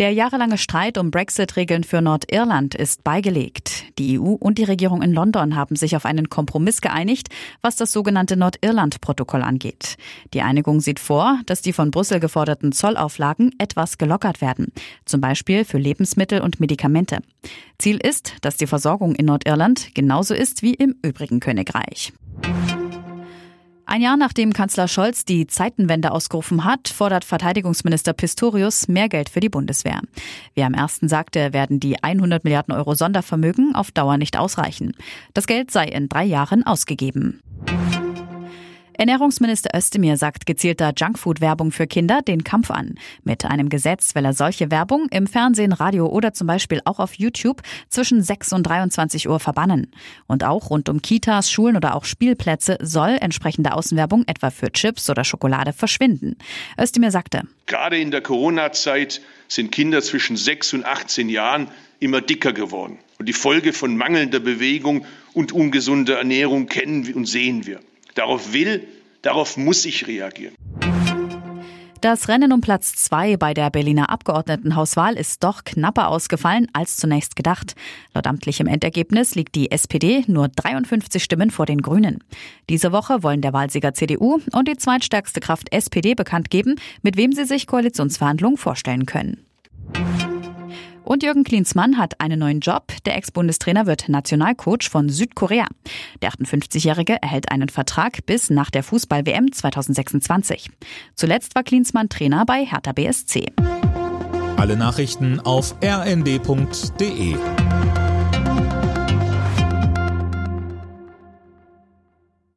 Der jahrelange Streit um Brexit-Regeln für Nordirland ist beigelegt. Die EU und die Regierung in London haben sich auf einen Kompromiss geeinigt, was das sogenannte Nordirland-Protokoll angeht. Die Einigung sieht vor, dass die von Brüssel geforderten Zollauflagen etwas gelockert werden, zum Beispiel für Lebensmittel und Medikamente. Ziel ist, dass die Versorgung in Nordirland genauso ist wie im übrigen Königreich. Ein Jahr nachdem Kanzler Scholz die Zeitenwende ausgerufen hat, fordert Verteidigungsminister Pistorius mehr Geld für die Bundeswehr. Wie er am ersten sagte, werden die 100 Milliarden Euro Sondervermögen auf Dauer nicht ausreichen. Das Geld sei in drei Jahren ausgegeben. Ernährungsminister Özdemir sagt gezielter Junkfood-Werbung für Kinder den Kampf an. Mit einem Gesetz will er solche Werbung im Fernsehen, Radio oder zum Beispiel auch auf YouTube zwischen 6 und 23 Uhr verbannen. Und auch rund um Kitas, Schulen oder auch Spielplätze soll entsprechende Außenwerbung etwa für Chips oder Schokolade verschwinden. Özdemir sagte, Gerade in der Corona-Zeit sind Kinder zwischen 6 und 18 Jahren immer dicker geworden. Und die Folge von mangelnder Bewegung und ungesunder Ernährung kennen und sehen wir. Darauf will, darauf muss ich reagieren. Das Rennen um Platz zwei bei der Berliner Abgeordnetenhauswahl ist doch knapper ausgefallen als zunächst gedacht. Laut amtlichem Endergebnis liegt die SPD nur 53 Stimmen vor den Grünen. Diese Woche wollen der Wahlsieger CDU und die zweitstärkste Kraft SPD bekannt geben, mit wem sie sich Koalitionsverhandlungen vorstellen können. Und Jürgen Klinsmann hat einen neuen Job. Der Ex-Bundestrainer wird Nationalcoach von Südkorea. Der 58-Jährige erhält einen Vertrag bis nach der Fußball-WM 2026. Zuletzt war Klinsmann Trainer bei Hertha BSC. Alle Nachrichten auf rnd.de